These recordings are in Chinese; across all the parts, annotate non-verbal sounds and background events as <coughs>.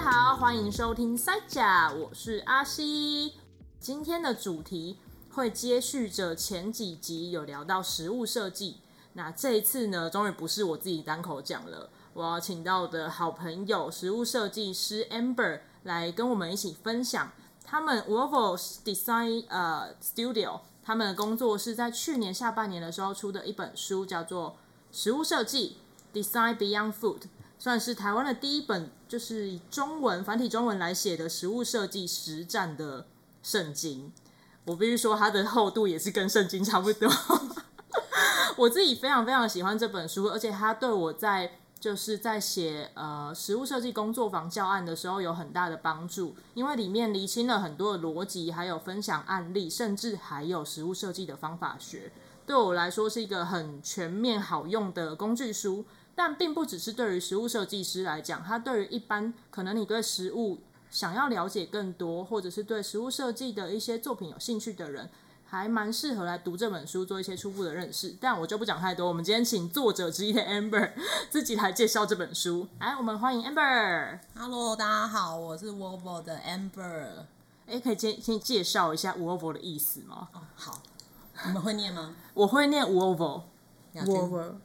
大家好，欢迎收听塞甲，我是阿西。今天的主题会接续着前几集有聊到食物设计，那这一次呢，终于不是我自己单口讲了，我要请到我的好朋友食物设计师 Amber 来跟我们一起分享他们 Wovo Design 呃 Studio 他们的工作室在去年下半年的时候出的一本书，叫做《食物设计 Design Beyond Food》。算是台湾的第一本，就是以中文繁体中文来写的食物设计实战的圣经。我必须说，它的厚度也是跟圣经差不多。<laughs> 我自己非常非常喜欢这本书，而且它对我在就是在写呃食物设计工作坊教案的时候有很大的帮助，因为里面厘清了很多的逻辑，还有分享案例，甚至还有食物设计的方法学。对我来说，是一个很全面好用的工具书。但并不只是对于食物设计师来讲，它对于一般可能你对食物想要了解更多，或者是对食物设计的一些作品有兴趣的人，还蛮适合来读这本书，做一些初步的认识。但我就不讲太多，我们今天请作者之一的 Amber <laughs> 自己来介绍这本书。来，我们欢迎 Amber。Hello，大家好，我是 Wovo 的 Amber。哎，可以先先介绍一下 Wovo 的意思吗？哦，好，你们会念吗？我会念 Wovo。Wovo。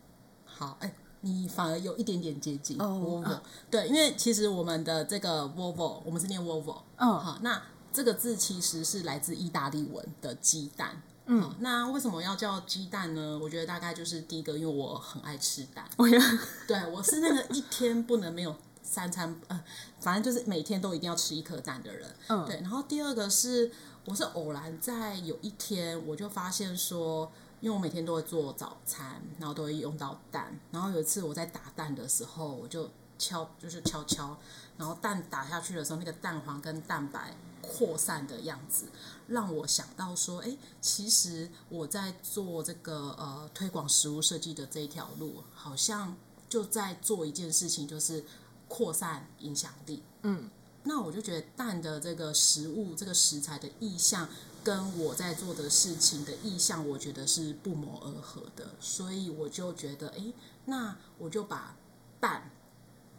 好，哎。你反而有一点点接近 Wovo，、oh, 对，因为其实我们的这个 vo vo，我们是念 vo vo，嗯，好，那这个字其实是来自意大利文的鸡蛋，嗯，那为什么要叫鸡蛋呢？我觉得大概就是第一个，因为我很爱吃蛋，我也。对，我是那个一天不能没有三餐，呃，反正就是每天都一定要吃一颗蛋的人，嗯，对，然后第二个是我是偶然在有一天我就发现说。因为我每天都会做早餐，然后都会用到蛋。然后有一次我在打蛋的时候，我就敲，就是敲敲，然后蛋打下去的时候，那个蛋黄跟蛋白扩散的样子，让我想到说，哎，其实我在做这个呃推广食物设计的这一条路，好像就在做一件事情，就是扩散影响力。嗯，那我就觉得蛋的这个食物，这个食材的意象。跟我在做的事情的意向，我觉得是不谋而合的，所以我就觉得，哎，那我就把办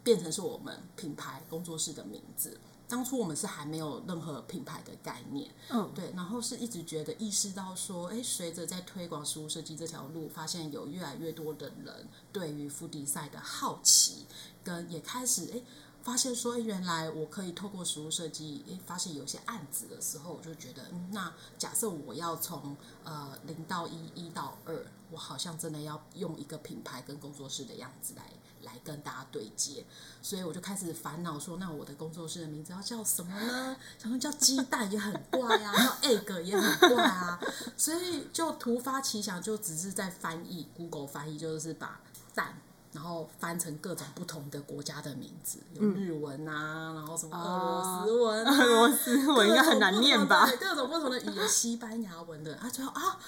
变成是我们品牌工作室的名字。当初我们是还没有任何品牌的概念，嗯，对，然后是一直觉得意识到说，哎，随着在推广食物设计这条路，发现有越来越多的人对于 food design 的好奇，跟也开始，哎。发现说，原来我可以透过食物设计，诶，发现有些案子的时候，我就觉得，嗯那假设我要从呃零到一，一到二，我好像真的要用一个品牌跟工作室的样子来来跟大家对接，所以我就开始烦恼说，那我的工作室的名字要叫什么呢？想说叫鸡蛋也很怪啊，<laughs> 叫 egg 也很怪啊，所以就突发奇想，就只是在翻译 Google 翻译，就是把蛋。然后翻成各种不同的国家的名字，有日文啊，嗯、然后什么俄罗斯文、啊、俄罗斯文应该很难念吧？各种不同的语言，西班牙文的啊，最后啊，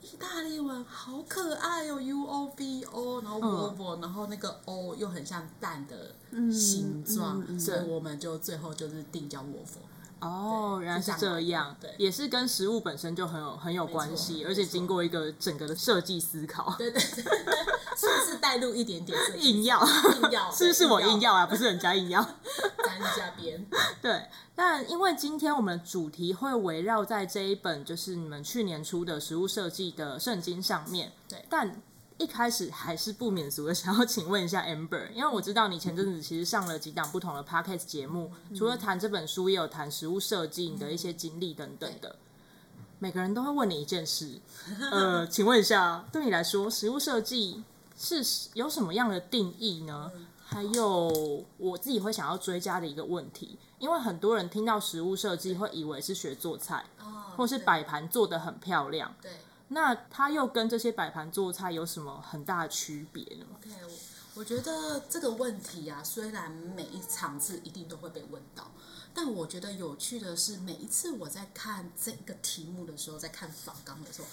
意大利文好可爱哦，U O V O，然后 Vovo，、嗯、然后那个 O 又很像蛋的形状，嗯嗯、所以我们就最后就是定叫 Wovo。哦，原来是这样，对，也是跟食物本身就很有很有关系，而且经过一个整个的设计思考，对对对，是不是带入一点点硬要？硬要，是不是我硬要啊？不是人家硬要，<laughs> 沾一下边。对，但因为今天我们的主题会围绕在这一本就是你们去年出的食物设计的圣经上面，对，但。一开始还是不免俗的，<laughs> 想要请问一下 Amber，因为我知道你前阵子其实上了几档不同的 Podcast 节目，嗯、除了谈这本书，也有谈食物设计你的一些经历等等的。嗯、每个人都会问你一件事，<laughs> 呃，请问一下，对你来说，食物设计是有什么样的定义呢？还有我自己会想要追加的一个问题，因为很多人听到食物设计会以为是学做菜，哦、或是摆盘做得很漂亮，对。那它又跟这些摆盘做菜有什么很大的区别呢？OK，我我觉得这个问题啊，虽然每一场次一定都会被问到，但我觉得有趣的是，每一次我在看这个题目的时候，在看访纲的时候，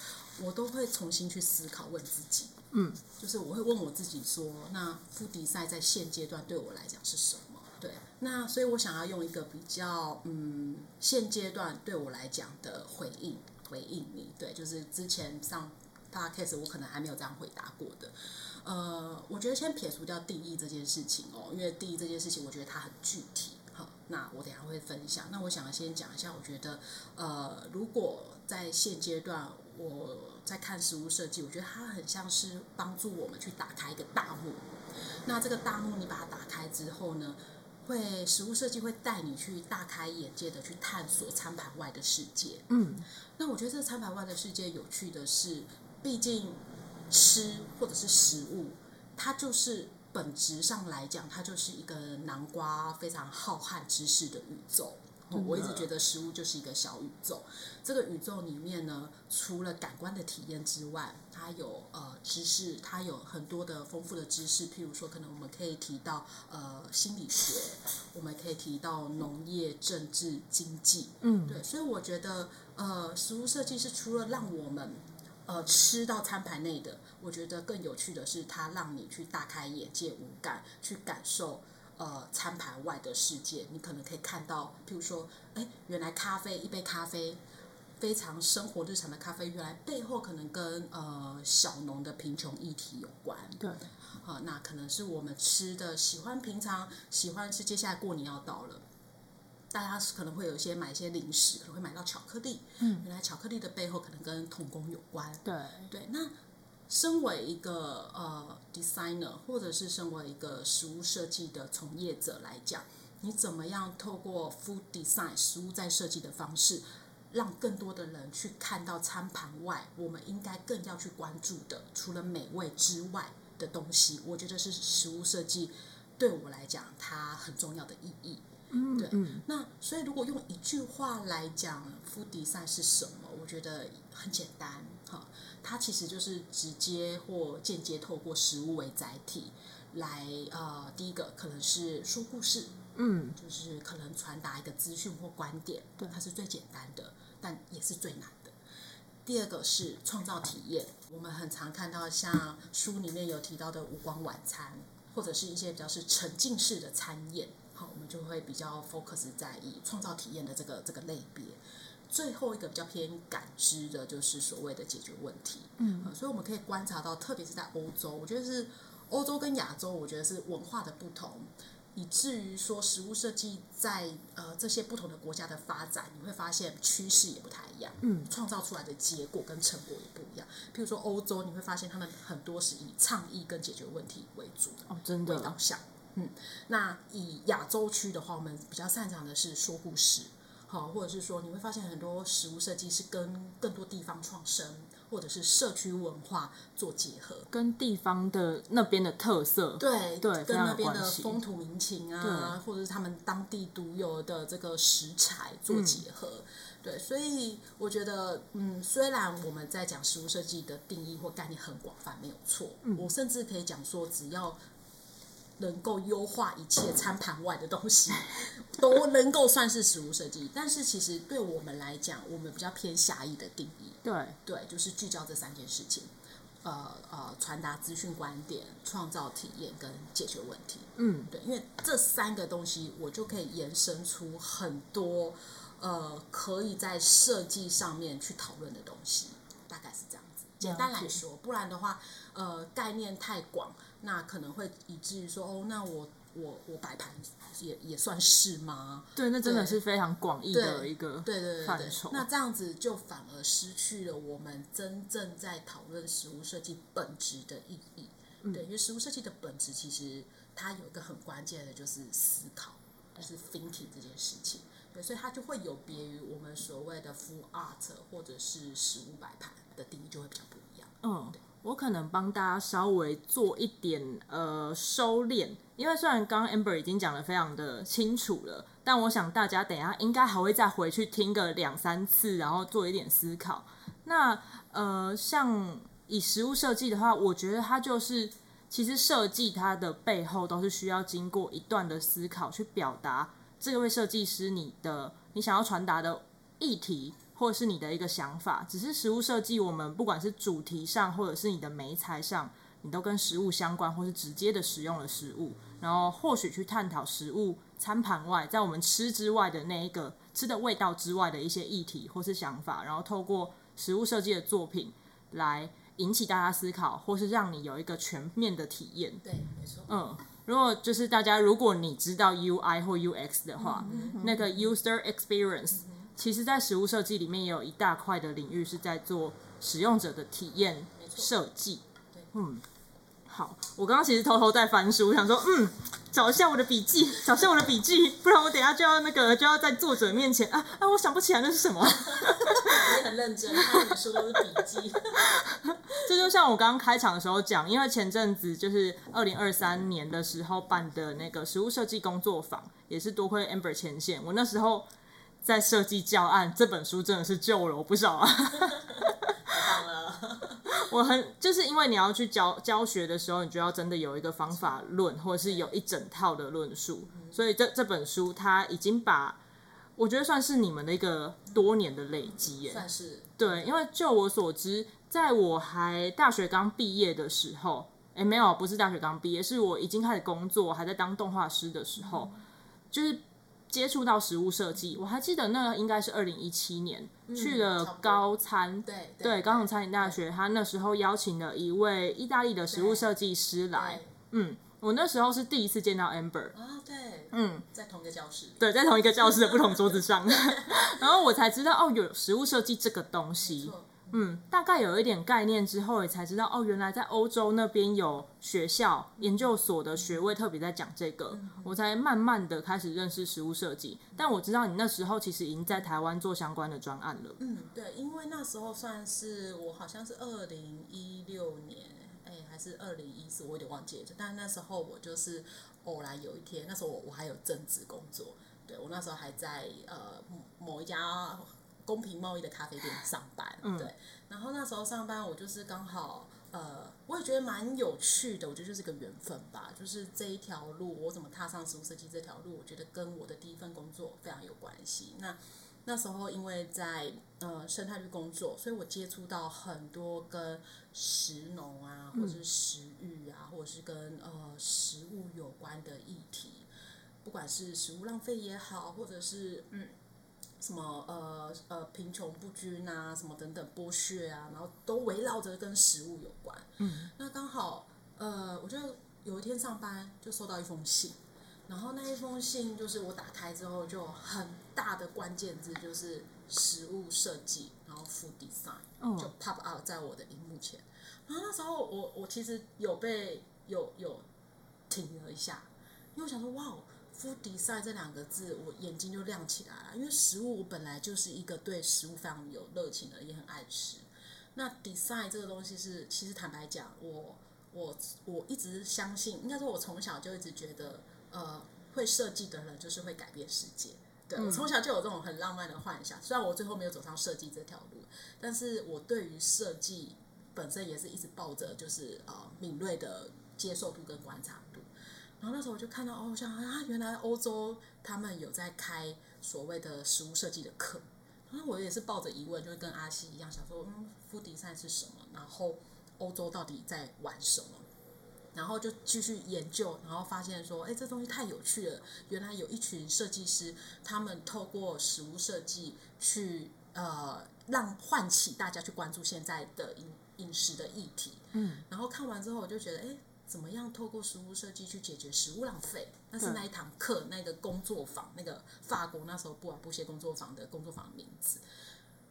我都会重新去思考，问自己，嗯，就是我会问我自己说，那 food design 在现阶段对我来讲是什么？对，那所以我想要用一个比较，嗯，现阶段对我来讲的回应。回应你，对，就是之前上 podcast 我可能还没有这样回答过的。呃，我觉得先撇除掉定义这件事情哦，因为定义这件事情，我觉得它很具体。哈，那我等下会分享。那我想先讲一下，我觉得呃，如果在现阶段我在看食物设计，我觉得它很像是帮助我们去打开一个大幕。那这个大幕你把它打开之后呢，会食物设计会带你去大开眼界的去探索餐盘外的世界。嗯，那我觉得这个餐盘外的世界有趣的是，毕竟吃或者是食物，它就是。本质上来讲，它就是一个南瓜非常浩瀚知识的宇宙。我一直觉得食物就是一个小宇宙。这个宇宙里面呢，除了感官的体验之外，它有呃知识，它有很多的丰富的知识。譬如说，可能我们可以提到呃心理学，我们可以提到农业、政治、经济。嗯，对。所以我觉得呃，食物设计是除了让我们呃吃到餐盘内的。我觉得更有趣的是，它让你去大开眼界、五感，去感受呃餐盘外的世界。你可能可以看到，譬如说，哎，原来咖啡一杯咖啡，非常生活日常的咖啡，原来背后可能跟呃小农的贫穷议题有关。对，好，那可能是我们吃的，喜欢平常喜欢吃，接下来过年要到了，大家可能会有一些买一些零食，可能会买到巧克力。嗯，原来巧克力的背后可能跟童工有关。对，对，那。身为一个呃 designer，或者是身为一个食物设计的从业者来讲，你怎么样透过 food design 食物再设计的方式，让更多的人去看到餐盘外，我们应该更要去关注的，除了美味之外的东西，我觉得是食物设计对我来讲它很重要的意义。嗯，对。那所以如果用一句话来讲，food design 是什么？我觉得很简单，哈。它其实就是直接或间接透过食物为载体来，呃，第一个可能是说故事，嗯，就是可能传达一个资讯或观点，对，它是最简单的，但也是最难的。第二个是创造体验，我们很常看到像书里面有提到的无光晚餐，或者是一些比较是沉浸式的餐宴，好，我们就会比较 focus 在以创造体验的这个这个类别。最后一个比较偏感知的，就是所谓的解决问题。嗯，所以我们可以观察到，特别是在欧洲，我觉得是欧洲跟亚洲，我觉得是文化的不同，以至于说食物设计在呃这些不同的国家的发展，你会发现趋势也不太一样。嗯，创造出来的结果跟成果也不一样。譬如说欧洲，你会发现他们很多是以倡议跟解决问题为主的哦，真的为导向。嗯，那以亚洲区的话，我们比较擅长的是说故事。好，或者是说，你会发现很多食物设计是跟更多地方创生，或者是社区文化做结合，跟地方的那边的特色，对对，跟那边的风土民情啊，或者是他们当地独有的这个食材做结合。嗯、对，所以我觉得，嗯，虽然我们在讲食物设计的定义或概念很广泛，没有错，嗯、我甚至可以讲说，只要。能够优化一切餐盘外的东西，<laughs> 都能够算是食物设计。但是其实对我们来讲，我们比较偏狭义的定义。对对，就是聚焦这三件事情，呃呃，传达资讯观点、创造体验跟解决问题。嗯，对，因为这三个东西，我就可以延伸出很多呃，可以在设计上面去讨论的东西。大概是这样子。简单来说，不然的话，呃，概念太广。那可能会以至于说，哦，那我我我摆盘也也算是吗？对，那真的是非常广义的一个对对对对。那这样子就反而失去了我们真正在讨论食物设计本质的意义。嗯、对，因为食物设计的本质其实它有一个很关键的，就是思考，就是 thinking 这件事情。对，所以它就会有别于我们所谓的 food art 或者是食物摆盘的定义就会比较不一样。嗯。我可能帮大家稍微做一点呃收敛，因为虽然刚刚 Amber 已经讲得非常的清楚了，但我想大家等一下应该还会再回去听个两三次，然后做一点思考。那呃，像以实物设计的话，我觉得它就是其实设计它的背后都是需要经过一段的思考去表达这位设计师你的你想要传达的议题。或者是你的一个想法，只是食物设计，我们不管是主题上，或者是你的媒材上，你都跟食物相关，或是直接的使用了食物，然后或许去探讨食物餐盘外，在我们吃之外的那一个吃的味道之外的一些议题或是想法，然后透过食物设计的作品来引起大家思考，或是让你有一个全面的体验。对，没错。嗯，如果就是大家，如果你知道 UI 或 UX 的话，嗯嗯、那个 User Experience，、嗯、其实在实物设计里面也有一大块的领域是在做使用者的体验设计。嗯。好，我刚刚其实偷偷在翻书，想说，嗯，找一下我的笔记，找一下我的笔记，不然我等下就要那个就要在作者面前啊啊，我想不起来那是什么。<laughs> 你很认真，看你书都是笔记。<laughs> 这就像我刚刚开场的时候讲，因为前阵子就是二零二三年的时候办的那个实物设计工作坊，也是多亏 Amber 牵线，我那时候在设计教案，这本书真的是救了我不少啊。<laughs> 我很就是因为你要去教教学的时候，你就要真的有一个方法论，或者是有一整套的论述。所以这这本书它已经把我觉得算是你们的一个多年的累积耶，算是对。因为就我所知，在我还大学刚毕业的时候，哎，没有，不是大学刚毕业，是我已经开始工作，还在当动画师的时候，就是。接触到实物设计，我还记得那应该是二零一七年、嗯、去了高餐，对对，高雄餐饮大学，他那时候邀请了一位意大利的实物设计师来，嗯，我那时候是第一次见到 Amber 啊，对，嗯，在同一个教室，对，在同一个教室的不同桌子上，<laughs> 然后我才知道哦，有实物设计这个东西。嗯，大概有一点概念之后，也才知道哦，原来在欧洲那边有学校研究所的学位特别在讲这个，我才慢慢的开始认识实物设计。但我知道你那时候其实已经在台湾做相关的专案了。嗯，对，因为那时候算是我好像是二零一六年，哎，还是二零一四，我有点忘记了。但那时候我就是偶然有一天，那时候我我还有正职工作，对，我那时候还在呃某一家。公平贸易的咖啡店上班，嗯、对，然后那时候上班，我就是刚好，呃，我也觉得蛮有趣的，我觉得就是个缘分吧，就是这一条路，我怎么踏上食物设计这条路，我觉得跟我的第一份工作非常有关系。那那时候因为在呃生态绿工作，所以我接触到很多跟食农啊，或者是食育啊，或者是跟呃食物有关的议题，不管是食物浪费也好，或者是嗯。什么呃呃贫穷不均啊，什么等等剥削啊，然后都围绕着跟食物有关。嗯，那刚好呃，我就有一天上班就收到一封信，然后那一封信就是我打开之后就很大的关键字就是食物设计，然后 food design 就 pop out 在我的荧幕前。然后那时候我我其实有被有有停了一下，因为我想说哇。Food design 这两个字，我眼睛就亮起来了。因为食物，我本来就是一个对食物非常有热情的，也很爱吃。那 design 这个东西是，其实坦白讲，我我我一直相信，应该说，我从小就一直觉得，呃，会设计的人就是会改变世界。对，我从小就有这种很浪漫的幻想。虽然我最后没有走上设计这条路，但是我对于设计本身也是一直抱着就是呃敏锐的接受度跟观察。然后那时候我就看到哦，我想啊，原来欧洲他们有在开所谓的食物设计的课。然后我也是抱着疑问，就是跟阿西一样，想说嗯，food design 是什么？然后欧洲到底在玩什么？然后就继续研究，然后发现说，哎，这东西太有趣了。原来有一群设计师，他们透过食物设计去呃，让唤起大家去关注现在的饮饮食的议题。嗯，然后看完之后，我就觉得，哎。怎么样透过食物设计去解决食物浪费？那是那一堂课，那个工作坊，那个法国那时候布尔布谢工作坊的工作坊名字。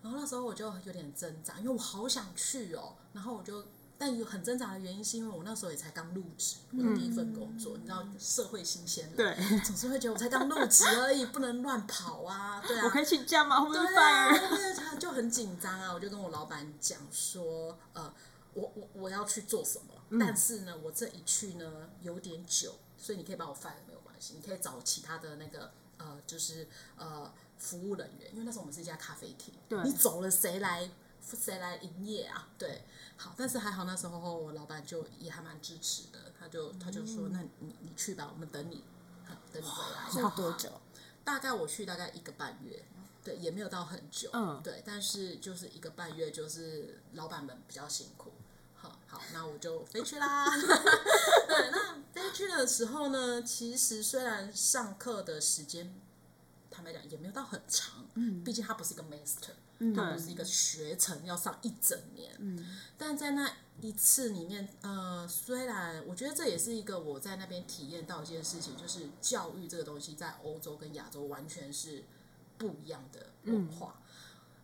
然后那时候我就有点挣扎，因为我好想去哦。然后我就，但有很挣扎的原因是因为我那时候也才刚入职，我的第一份工作，嗯、你知道社会新鲜人，对，<laughs> 总是会觉得我才刚入职而已，不能乱跑啊，对啊。<laughs> 我可以请假吗？我对啊，就很紧张啊。我就跟我老板讲说，呃，我我我要去做什么？但是呢，我这一去呢有点久，所以你可以把我 fire 没有关系，你可以找其他的那个呃，就是呃服务人员，因为那时候我们是一家咖啡厅，对，你走了谁来谁来营业啊？对，好，但是还好那时候我老板就也还蛮支持的，他就他就说，嗯、那你你去吧，我们等你，等你回来。要多久？大概我去大概一个半月，对，也没有到很久，嗯，对，但是就是一个半月，就是老板们比较辛苦。好，那我就飞去啦。<laughs> 对，那飞去的时候呢，其实虽然上课的时间，坦白讲也没有到很长，嗯，毕竟它不是一个 master，它不是一个学程要上一整年。嗯，但在那一次里面，呃，虽然我觉得这也是一个我在那边体验到一件事情，就是教育这个东西在欧洲跟亚洲完全是不一样的文化。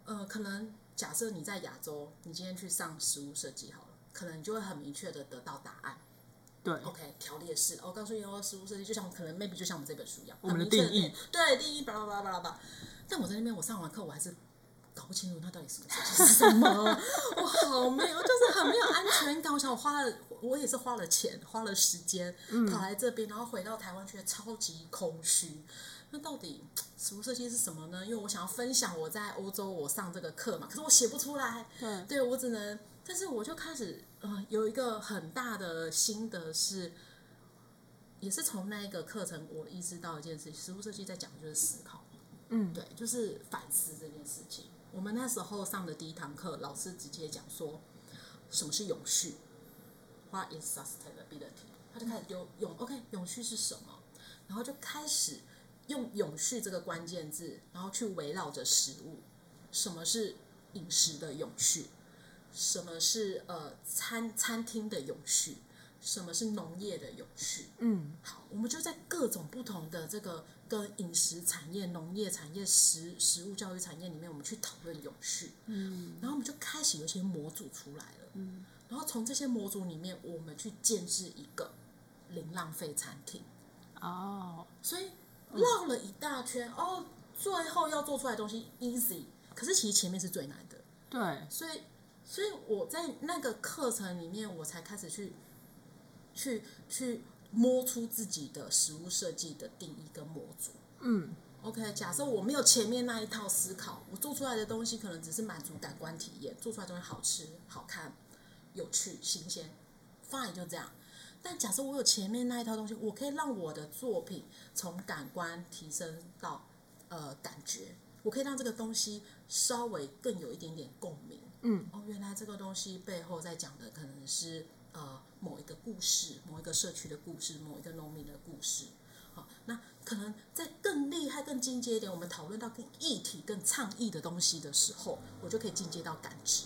嗯、呃，可能假设你在亚洲，你今天去上实物设计好了，可能你就会很明确的得到答案。对，OK，条列式。我告诉你哦，实物设计就像可能 maybe 就像我们这本书一样，我们的定义，对，定义巴拉巴拉巴拉巴拉。但我在那边，我上完课，我还是搞不清楚那到底实物设计是什么。我好没有，就是很没有安全感。我想我花了，我也是花了钱，花了时间，跑来这边，然后回到台湾，觉得超级空虚。那到底实物设计是什么呢？因为我想要分享我在欧洲我上这个课嘛，可是我写不出来。对，对我只能，但是我就开始。呃，有一个很大的心得是，也是从那一个课程，我意识到一件事情，实物设计在讲的就是思考，嗯，对，就是反思这件事情。我们那时候上的第一堂课，老师直接讲说，什么是永续？What is sustainability？他就开始用永，OK，永续是什么？然后就开始用永续这个关键字，然后去围绕着食物，什么是饮食的永续？什么是呃餐餐厅的永续？什么是农业的永续？嗯，好，我们就在各种不同的这个跟饮食产业、农业产业、食食物教育产业里面，我们去讨论永续。嗯，然后我们就开始有一些模组出来了。嗯，然后从这些模组里面，我们去建置一个零浪费餐厅。哦，所以绕了一大圈，哦，最后要做出来的东西 easy，可是其实前面是最难的。对，所以。所以我在那个课程里面，我才开始去去去摸出自己的食物设计的定义跟模组。嗯，OK，假设我没有前面那一套思考，我做出来的东西可能只是满足感官体验，做出来的东西好吃、好看、有趣、新鲜，fine 就这样。但假设我有前面那一套东西，我可以让我的作品从感官提升到呃感觉，我可以让这个东西稍微更有一点点共鸣。嗯，哦，原来这个东西背后在讲的可能是呃某一个故事，某一个社区的故事，某一个农民的故事。好，那可能在更厉害、更进阶一点，我们讨论到更议题、更倡议的东西的时候，我就可以进阶到感知，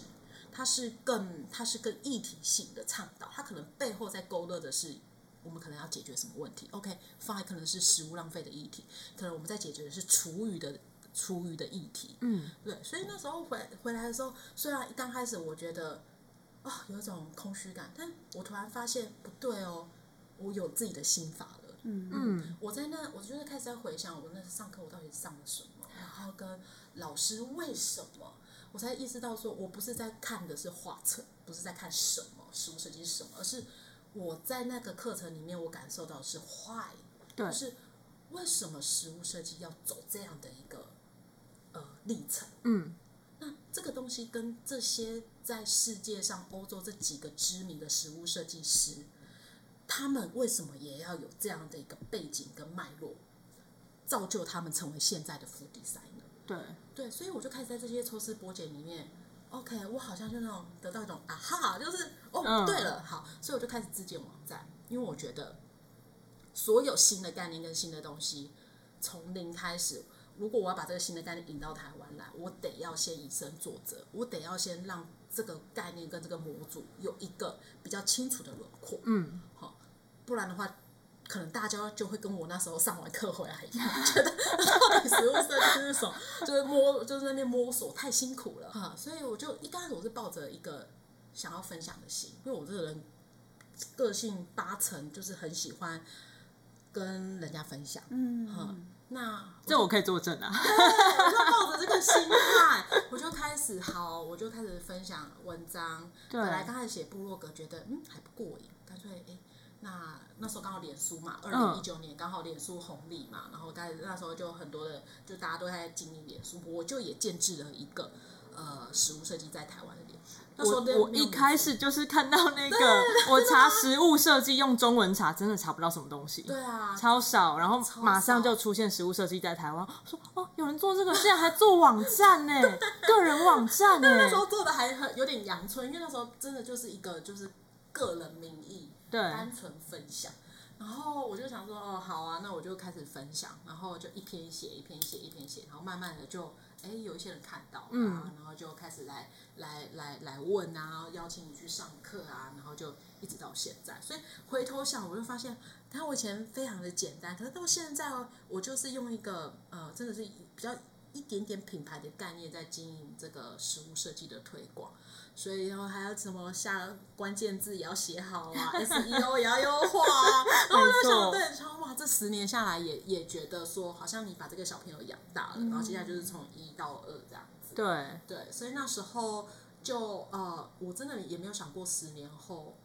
它是更它是更议题性的倡导，它可能背后在勾勒的是我们可能要解决什么问题。OK，放在可能是食物浪费的议题，可能我们在解决的是厨余的。厨余的议题，嗯，对，所以那时候回回来的时候，虽然刚开始我觉得啊、哦、有一种空虚感，但我突然发现不对哦，我有自己的心法了，嗯。嗯，我在那我就是开始在回想我那次上课我到底上了什么，然后跟老师为什么，我才意识到说我不是在看的是画册，不是在看什么实物设计是什么，而是我在那个课程里面我感受到的。是对，就是为什么实物设计要走这样的一个。呃，历程，嗯，那这个东西跟这些在世界上欧洲这几个知名的实物设计师，他们为什么也要有这样的一个背景跟脉络，造就他们成为现在的 food designer？对对，所以我就开始在这些抽丝剥茧里面，OK，我好像就那种得到一种啊哈，就是哦，嗯、对了，好，所以我就开始自建网站，因为我觉得所有新的概念跟新的东西从零开始。如果我要把这个新的概念引到台湾来，我得要先以身作则，我得要先让这个概念跟这个模组有一个比较清楚的轮廓。嗯，好，不然的话，可能大家就会跟我那时候上完课回来一样，觉得到底实物设计是什么，就是摸，就是那边摸索太辛苦了哈。所以我就一开始我是抱着一个想要分享的心，因为我这个人个性八成就是很喜欢跟人家分享。嗯，哈。那我这我可以作证啊！对，我就抱着这个心态，我就开始好，我就开始分享文章。对，本来刚开始写部落格，觉得嗯还不过瘾，干脆哎，那那时候刚好脸书嘛，二零一九年刚好脸书红利嘛，然后开始那时候就很多的，就大家都在经营脸书，我就也建制了一个呃实物设计在台湾的脸书。我我一开始就是看到那个，我查实物设计用中文查，真的查不到什么东西。对啊，超少。然后马上就出现实物设计在台湾，说哦，有人做这个，现在还做网站呢，个人网站 <laughs> 呢。那时候做的还很有点阳春，因为那时候真的就是一个就是个人名义，对，单纯分享。然后我就想说，哦，好啊，那我就开始分享，然后就一篇写一篇写一篇写，然后慢慢的就，哎，有一些人看到啊，嗯、然后就开始来来来来问啊，邀请你去上课啊，然后就一直到现在。所以回头想，我就发现，他我以前非常的简单，可是到现在哦，我就是用一个呃，真的是比较一点点品牌的概念在经营这个实物设计的推广。所以然后还要什么下关键字也要写好啊，<laughs> SEO 也要优化啊。然后我就想，对，然后哇，这十年下来也也觉得说，好像你把这个小朋友养大了，嗯、然后接下来就是从一到二这样子。对对，所以那时候就呃，我真的也没有想过十年后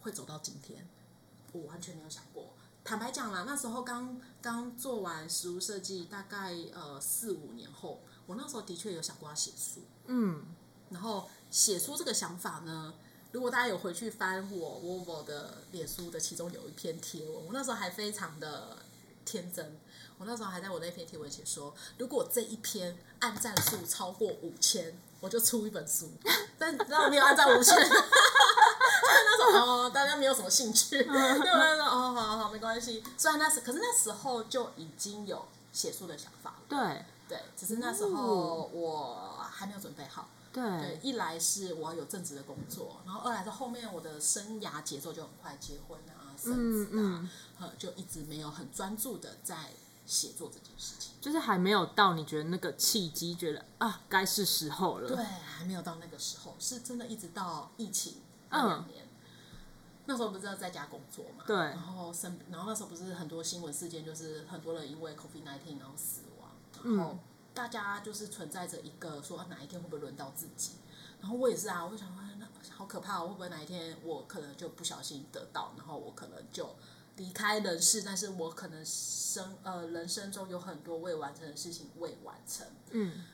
会走到今天，我完全没有想过。坦白讲啦，那时候刚刚做完实物设计，大概呃四五年后，我那时候的确有想过要写书，嗯，然后。写出这个想法呢？如果大家有回去翻我 Volvo 的脸书的其中有一篇贴文，我那时候还非常的天真，我那时候还在我那篇贴文写说，如果这一篇按赞数超过五千，我就出一本书。<laughs> 但你知道没有按赞五千，<laughs> 那时候哦，大家没有什么兴趣，<laughs> 对我来说哦，好好好，没关系。虽然那时，可是那时候就已经有写书的想法了。对对，只是那时候我还没有准备好。对，对，一来是我要有正职的工作，然后二来是后面我的生涯节奏就很快，结婚啊、生子啊，嗯，就一直没有很专注的在写作这件事情，就是还没有到你觉得那个契机，觉得啊，该是时候了。对，还没有到那个时候，是真的一直到疫情那两年，嗯，那时候不是要在家工作嘛？对，然后生，然后那时候不是很多新闻事件，就是很多人因为 COVID-19 然后死亡，然后。嗯大家就是存在着一个说哪一天会不会轮到自己，然后我也是啊，我就想说那好可怕，会不会哪一天我可能就不小心得到，然后我可能就离开人世，但是我可能生呃人生中有很多未完成的事情未完成，嗯。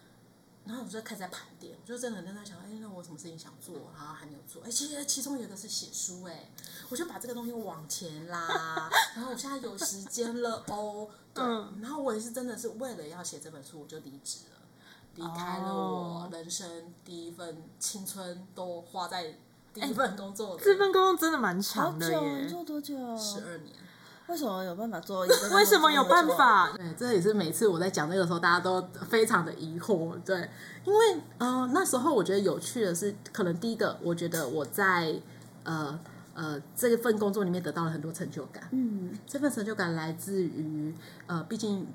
然后我就开始在盘点，我就真的很在想，哎，那我什么事情想做，然后还没有做？哎，其实其中有一个是写书，哎，我就把这个东西往前拉，然后我现在有时间了哦，对，然后我也是真的是为了要写这本书，我就离职了，离开了我人生第一份青春都花在第一份工作，这份工作真的蛮长的耶，做多久？十二年。为什么有办法做一个？<laughs> 为什么有办法？对，这也是每次我在讲这个的时候，大家都非常的疑惑。对，因为呃那时候我觉得有趣的是，可能第一个，我觉得我在呃呃这份工作里面得到了很多成就感。嗯，这份成就感来自于呃，毕竟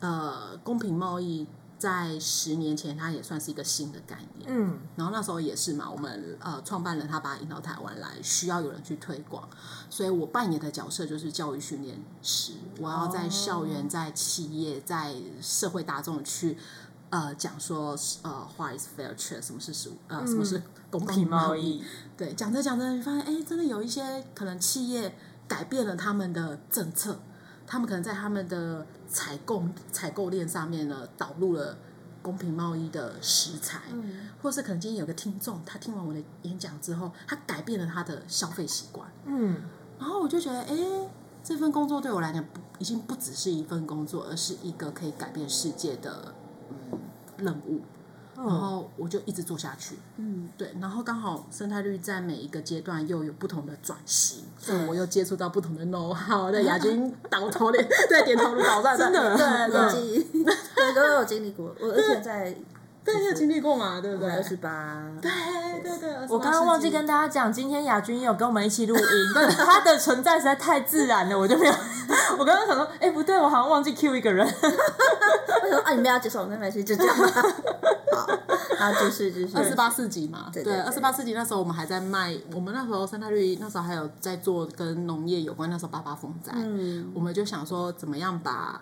呃公平贸易。在十年前，它也算是一个新的概念。嗯，然后那时候也是嘛，我们呃创办人他把它引到台湾来，需要有人去推广，所以我扮演的角色就是教育训练师，我要在校园、在企业、在社会大众去呃讲说呃，what is fair trade，什么是实呃什么是公平贸易？对，讲着讲着，你发现哎，真的有一些可能企业改变了他们的政策。他们可能在他们的采购采购链上面呢，导入了公平贸易的食材，嗯，或是可能今天有个听众，他听完我的演讲之后，他改变了他的消费习惯，嗯，然后我就觉得，哎，这份工作对我来讲，不已经不只是一份工作，而是一个可以改变世界的嗯任务。然后我就一直做下去，嗯，对。然后刚好生态绿在每一个阶段又有不同的转型，所以我又接触到不同的 know how。<laughs> 对，亚军倒头脸，对，点头如捣蒜，真的，对对对，都有经历过。我而且在。对，你有经历过嘛？对不对？二十八。对对对。我刚刚忘记跟大家讲，今天亚军也有跟我们一起录音，<laughs> 但他的存在实在太自然了，我就没有。<laughs> 我刚刚想说，哎，不对，我好像忘记 Q 一个人。为什么啊？你们要接受，那没事，就这样。<laughs> 好，然后就是就是二十八四级嘛。对，二十八四级那时候我们还在卖，我们那时候生态绿那时候还有在做跟农业有关，那时候八八风灾，嗯，我们就想说怎么样把。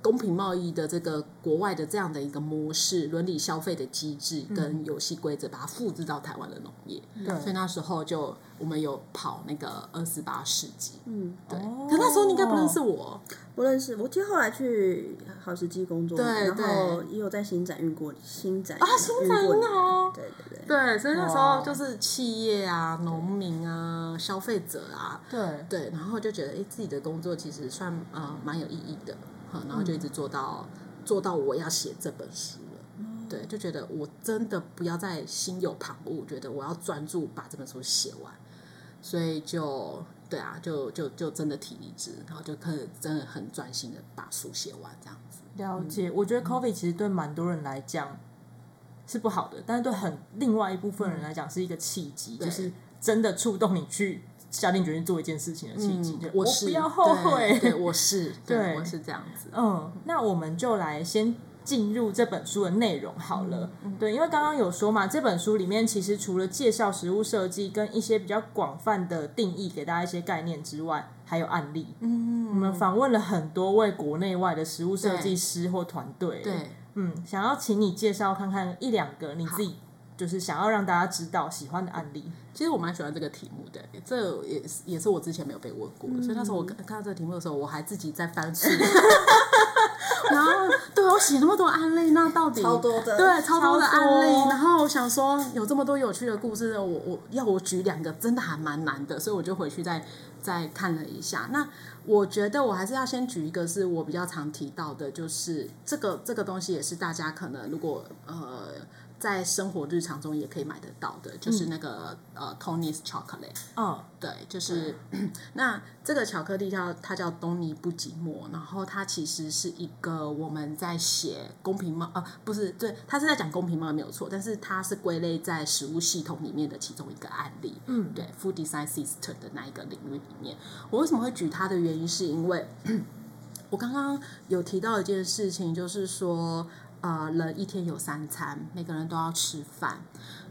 公平贸易的这个国外的这样的一个模式、伦理消费的机制跟游戏规则，把它复制到台湾的农业。对，所以那时候就我们有跑那个二十八世纪。嗯，对。可那时候你应该不认识我，不认识。我其实后来去好时机工作，对，然后也有在新展运过，新展啊，新展运哦。对对对。对，所以那时候就是企业啊、农民啊、消费者啊，对对，然后就觉得哎，自己的工作其实算呃蛮有意义的。然后就一直做到、嗯、做到我要写这本书了，嗯、对，就觉得我真的不要再心有旁骛，觉得我要专注把这本书写完，所以就对啊，就就就真的提离职，然后就可以真的很专心的把书写完这样子。了解，我觉得 COVID 其实对蛮多人来讲是不好的，但是对很另外一部分人来讲是一个契机，就是真的触动你去下定决心做一件事情的契机。我是不要后悔，对，我是 <laughs> 对，我是这样子。嗯，那我们就来先。进入这本书的内容好了，对，因为刚刚有说嘛，这本书里面其实除了介绍食物设计跟一些比较广泛的定义，给大家一些概念之外，还有案例。嗯，我们访问了很多位国内外的食物设计师或团队。对，嗯，想要请你介绍看看一两个你自己就是想要让大家知道喜欢的案例。其实我蛮喜欢这个题目的，这也是也是我之前没有被问过的，嗯、所以那时候我看到这个题目的时候，我还自己在翻书。<laughs> 然后，对，我写那么多案例，那到底超多的，对，超多的案例。然后我想说，有这么多有趣的故事，我我要我举两个，真的还蛮难的，所以我就回去再再看了一下。那我觉得我还是要先举一个，是我比较常提到的，就是这个这个东西也是大家可能如果呃。在生活日常中也可以买得到的，就是那个、嗯、呃，Tony's Chocolate。哦，对，就是、嗯、<clears throat> 那这个巧克力叫它叫东尼不寂寞，然后它其实是一个我们在写公平贸呃，不是，对，它是在讲公平贸易没有错，但是它是归类在食物系统里面的其中一个案例。嗯，对，Food Design System 的那一个领域里面，我为什么会举它的原因，是因为我刚刚有提到一件事情，就是说。呃，人一天有三餐，每个人都要吃饭。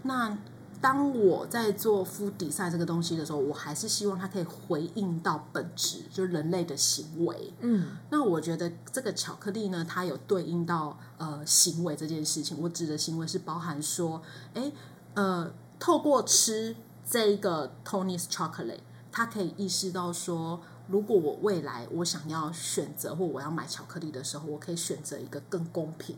那当我在做 food design 这个东西的时候，我还是希望它可以回应到本质，就是人类的行为。嗯，那我觉得这个巧克力呢，它有对应到呃行为这件事情。我指的行为是包含说，诶，呃，透过吃这个 Tony's Chocolate，它可以意识到说。如果我未来我想要选择或我要买巧克力的时候，我可以选择一个更公平、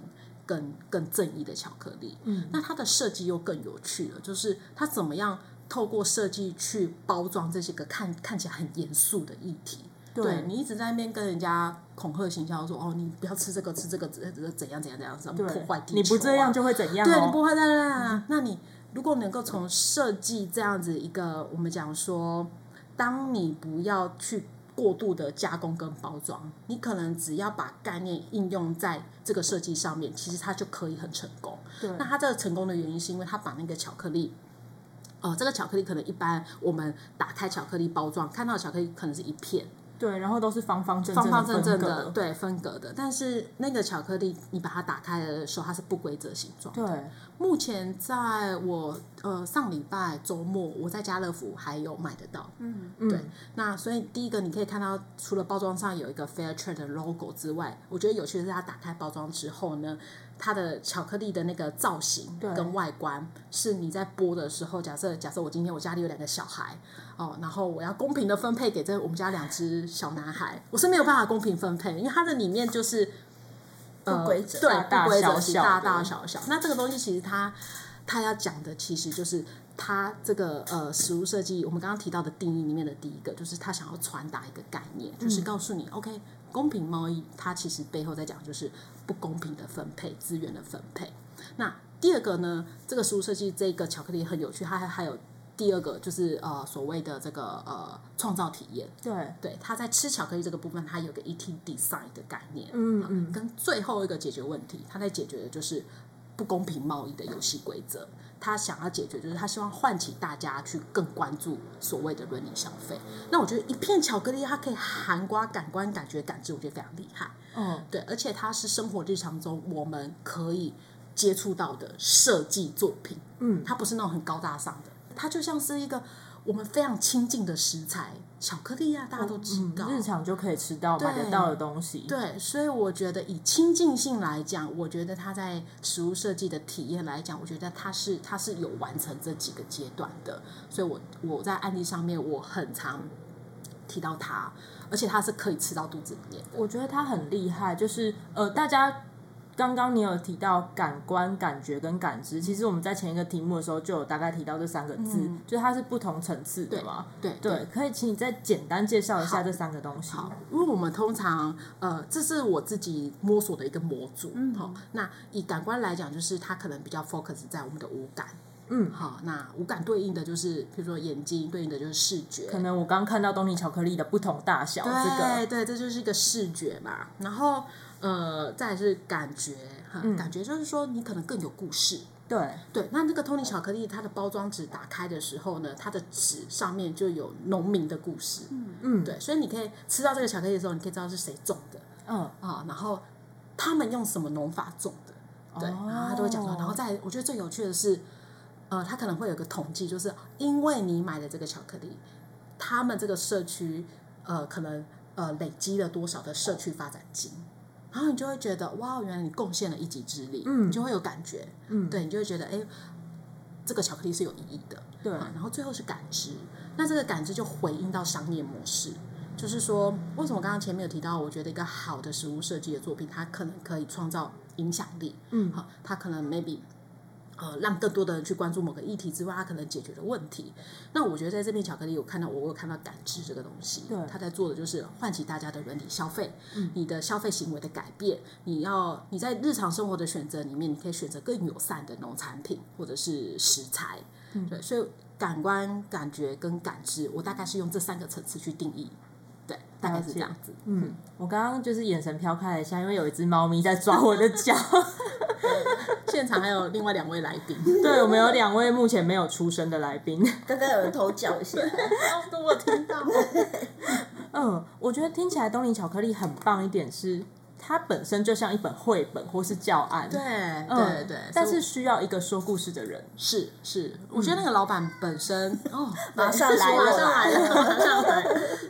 更更正义的巧克力。嗯，那它的设计又更有趣了，就是它怎么样透过设计去包装这些个看看起来很严肃的议题。对，你一直在那边跟人家恐吓形象说哦，你不要吃这个，吃这个怎怎样怎样怎样怎么破坏地球啊，你不这样就会怎样哦？对，你不会这样。那你如果能够从设计这样子一个，我们讲说，当你不要去。过度的加工跟包装，你可能只要把概念应用在这个设计上面，其实它就可以很成功。对，那它这个成功的原因是因为它把那个巧克力，哦、呃，这个巧克力可能一般我们打开巧克力包装看到巧克力可能是一片。对，然后都是方方正正、方方正正的，对，分隔的。但是那个巧克力，你把它打开的时候，它是不规则形状。对，目前在我呃上礼拜周末，我在家乐福还有买得到。嗯对。嗯，那所以第一个你可以看到，除了包装上有一个 Fair Trade 的 logo 之外，我觉得有趣的是它打开包装之后呢，它的巧克力的那个造型跟外观，是你在剥的时候，假设假设我今天我家里有两个小孩。哦，然后我要公平的分配给这我们家两只小男孩，我是没有办法公平分配，因为它的里面就是呃，不规则，对，大不规则，小小大大小小。那这个东西其实它它要讲的其实就是它这个呃实物设计，我们刚刚提到的定义里面的第一个，就是他想要传达一个概念，就是告诉你、嗯、，OK，公平贸易它其实背后在讲就是不公平的分配资源的分配。那第二个呢，这个实物设计这个巧克力很有趣，它还还有。第二个就是呃所谓的这个呃创造体验，对。对，他在吃巧克力这个部分，他有个 eating design 的概念，嗯嗯，跟最后一个解决问题，他在解决的就是不公平贸易的游戏规则，他想要解决就是他希望唤起大家去更关注所谓的伦理消费。那我觉得一片巧克力它可以涵盖感官、感觉、感知，我觉得非常厉害，嗯，对，而且它是生活日常中我们可以接触到的设计作品，嗯，它不是那种很高大上的。它就像是一个我们非常亲近的食材，巧克力啊，大家都知道，嗯、日常就可以吃到、买得到的东西。对，所以我觉得以亲近性来讲，我觉得它在食物设计的体验来讲，我觉得它是它是有完成这几个阶段的。所以我我在案例上面我很常提到它，而且它是可以吃到肚子里面。我觉得它很厉害，就是呃，大家。刚刚你有提到感官、感觉跟感知，其实我们在前一个题目的时候就有大概提到这三个字，嗯、就是它是不同层次的嘛。对对，对，可以请你再简单介绍一下这三个东西。好，因为我们通常呃，这是我自己摸索的一个模组。嗯，好，那以感官来讲，就是它可能比较 focus 在我们的五感。嗯，好，那五感对应的就是，比如说眼睛对应的就是视觉。可能我刚看到东尼巧克力的不同大小，对这个对，这就是一个视觉嘛。然后呃，再来是感觉哈，嗯感觉就是说你可能更有故事。对对，那那个托尼巧克力，它的包装纸打开的时候呢，它的纸上面就有农民的故事。嗯嗯，对，所以你可以吃到这个巧克力的时候，你可以知道是谁种的嗯，啊，然后他们用什么农法种的，对，哦然后他都会讲到。然后再，我觉得最有趣的是，呃，他可能会有个统计，就是因为你买的这个巧克力，他们这个社区呃，可能呃累积了多少的社区发展金。然后你就会觉得哇，原来你贡献了一己之力，嗯。你就会有感觉，嗯。对你就会觉得哎，这个巧克力是有意义的，对。啊然后最后是感知，那这个感知就回应到商业模式，就是说为什么刚刚前面有提到，我觉得一个好的食物设计的作品，它可能可以创造影响力，嗯。好，它可能 maybe。呃，让更多的人去关注某个议题之外，它可能解决的问题。那我觉得在这片巧克力，我看到我有看到感知这个东西，对他在做的就是唤起大家的人体消费，你的消费行为的改变。你要你在日常生活的选择里面，你可以选择更友善的农产品或者是食材。对，所以感官、感觉跟感知，我大概是用这三个层次去定义。对，大概是这样子。嗯，我刚刚就是眼神飘开了一下，因为有一只猫咪在抓我的脚。<laughs> <laughs> 现场还有另外两位来宾，对，我们有两位目前没有出声的来宾。刚刚有人偷脚一下，<laughs> 哦，我听到。嗯，我觉得听起来东林巧克力很棒一点是，它本身就像一本绘本或是教案。对嗯对对，但是需要一个说故事的人。是是，我觉得那个老板本身、<laughs> 哦，马上来 <laughs> 马上来了，马上来。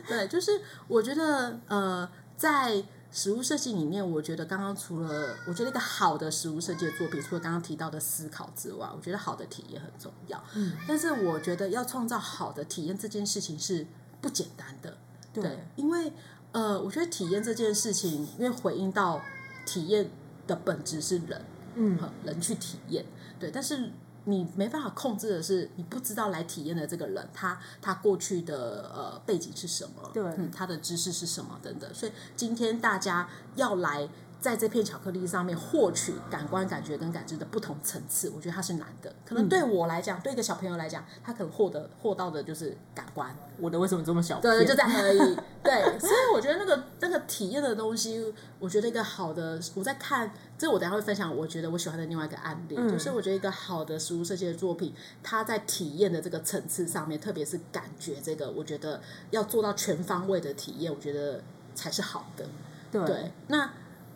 对，就是我觉得呃，在食物设计里面，我觉得刚刚除了我觉得一个好的食物设计的作品，除了刚刚提到的思考之外，我觉得好的体验很重要。嗯，但是我觉得要创造好的体验这件事情是不简单的。对对，因为呃，我觉得体验这件事情，因为回应到体验的本质是人，嗯呃人去体验，对，但是你没办法控制的是，你不知道来体验的这个人，他他过去的呃背景是什么，对嗯，他的知识是什么等等，所以今天大家要来。在这片巧克力上面获取感官感觉跟感知的不同层次，我觉得它是难的。可能对我来讲，嗯、对一个小朋友来讲，他可能获得获到的就是感官。我的为什么这么小？对，就这样而已。<laughs> 对，所以我觉得那个那个体验的东西，我觉得一个好的，我在看，这我等下会分享。我觉得我喜欢的另外一个案例，嗯、就是我觉得一个好的食物设计的作品，它在体验的这个层次上面，特别是感觉这个，我觉得要做到全方位的体验，我觉得才是好的。对，对那。